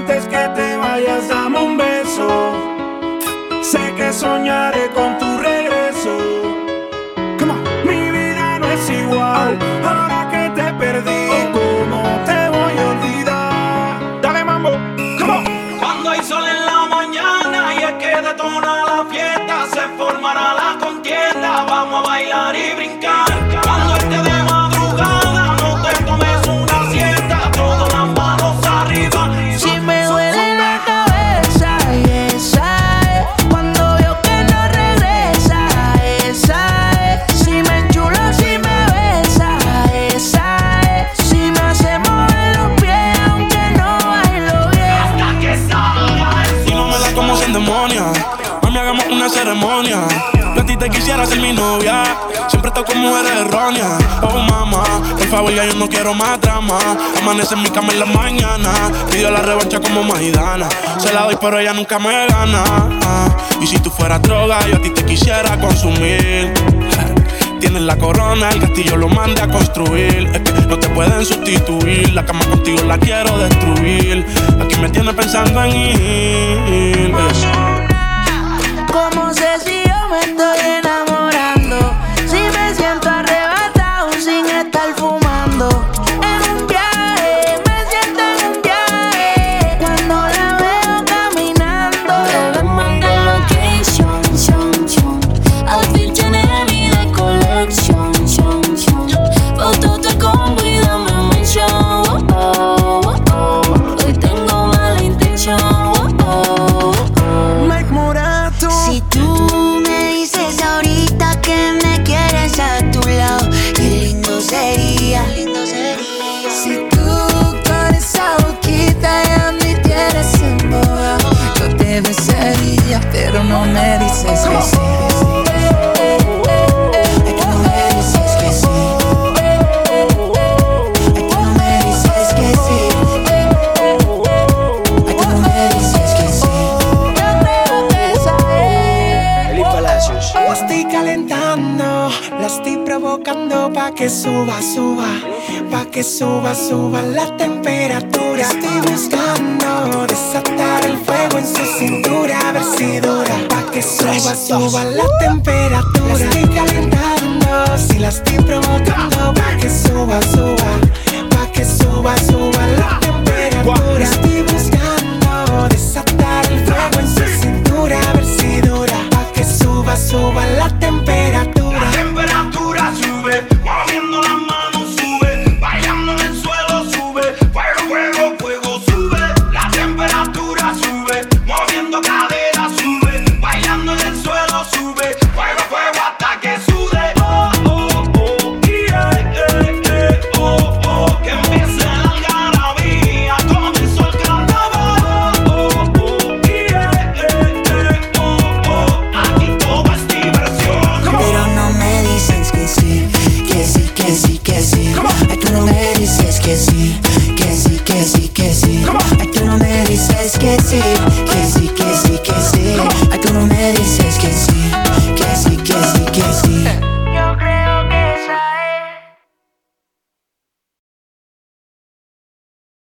antes que te hagamos una ceremonia. Yo a ti te quisiera ser mi novia. Siempre estoy con mujeres erróneas. Oh, mamá, por favor, ya yo no quiero más drama. Amanece en mi cama en la mañana. Pido la revancha como Maidana. Se la doy, pero ella nunca me gana. Y si tú fueras droga, yo a ti te quisiera consumir. Tienes la corona, el castillo lo mandé a construir. Es que no te pueden sustituir. La cama contigo la quiero destruir. Aquí me tienes pensando en ir. La estoy calentando, la estoy provocando pa' que suba, suba, pa' que suba, suba la temperatura. Estoy buscando desatar el fuego en su cintura, a pa' que suba, suba la temperatura. La estoy calentando, si la estoy provocando,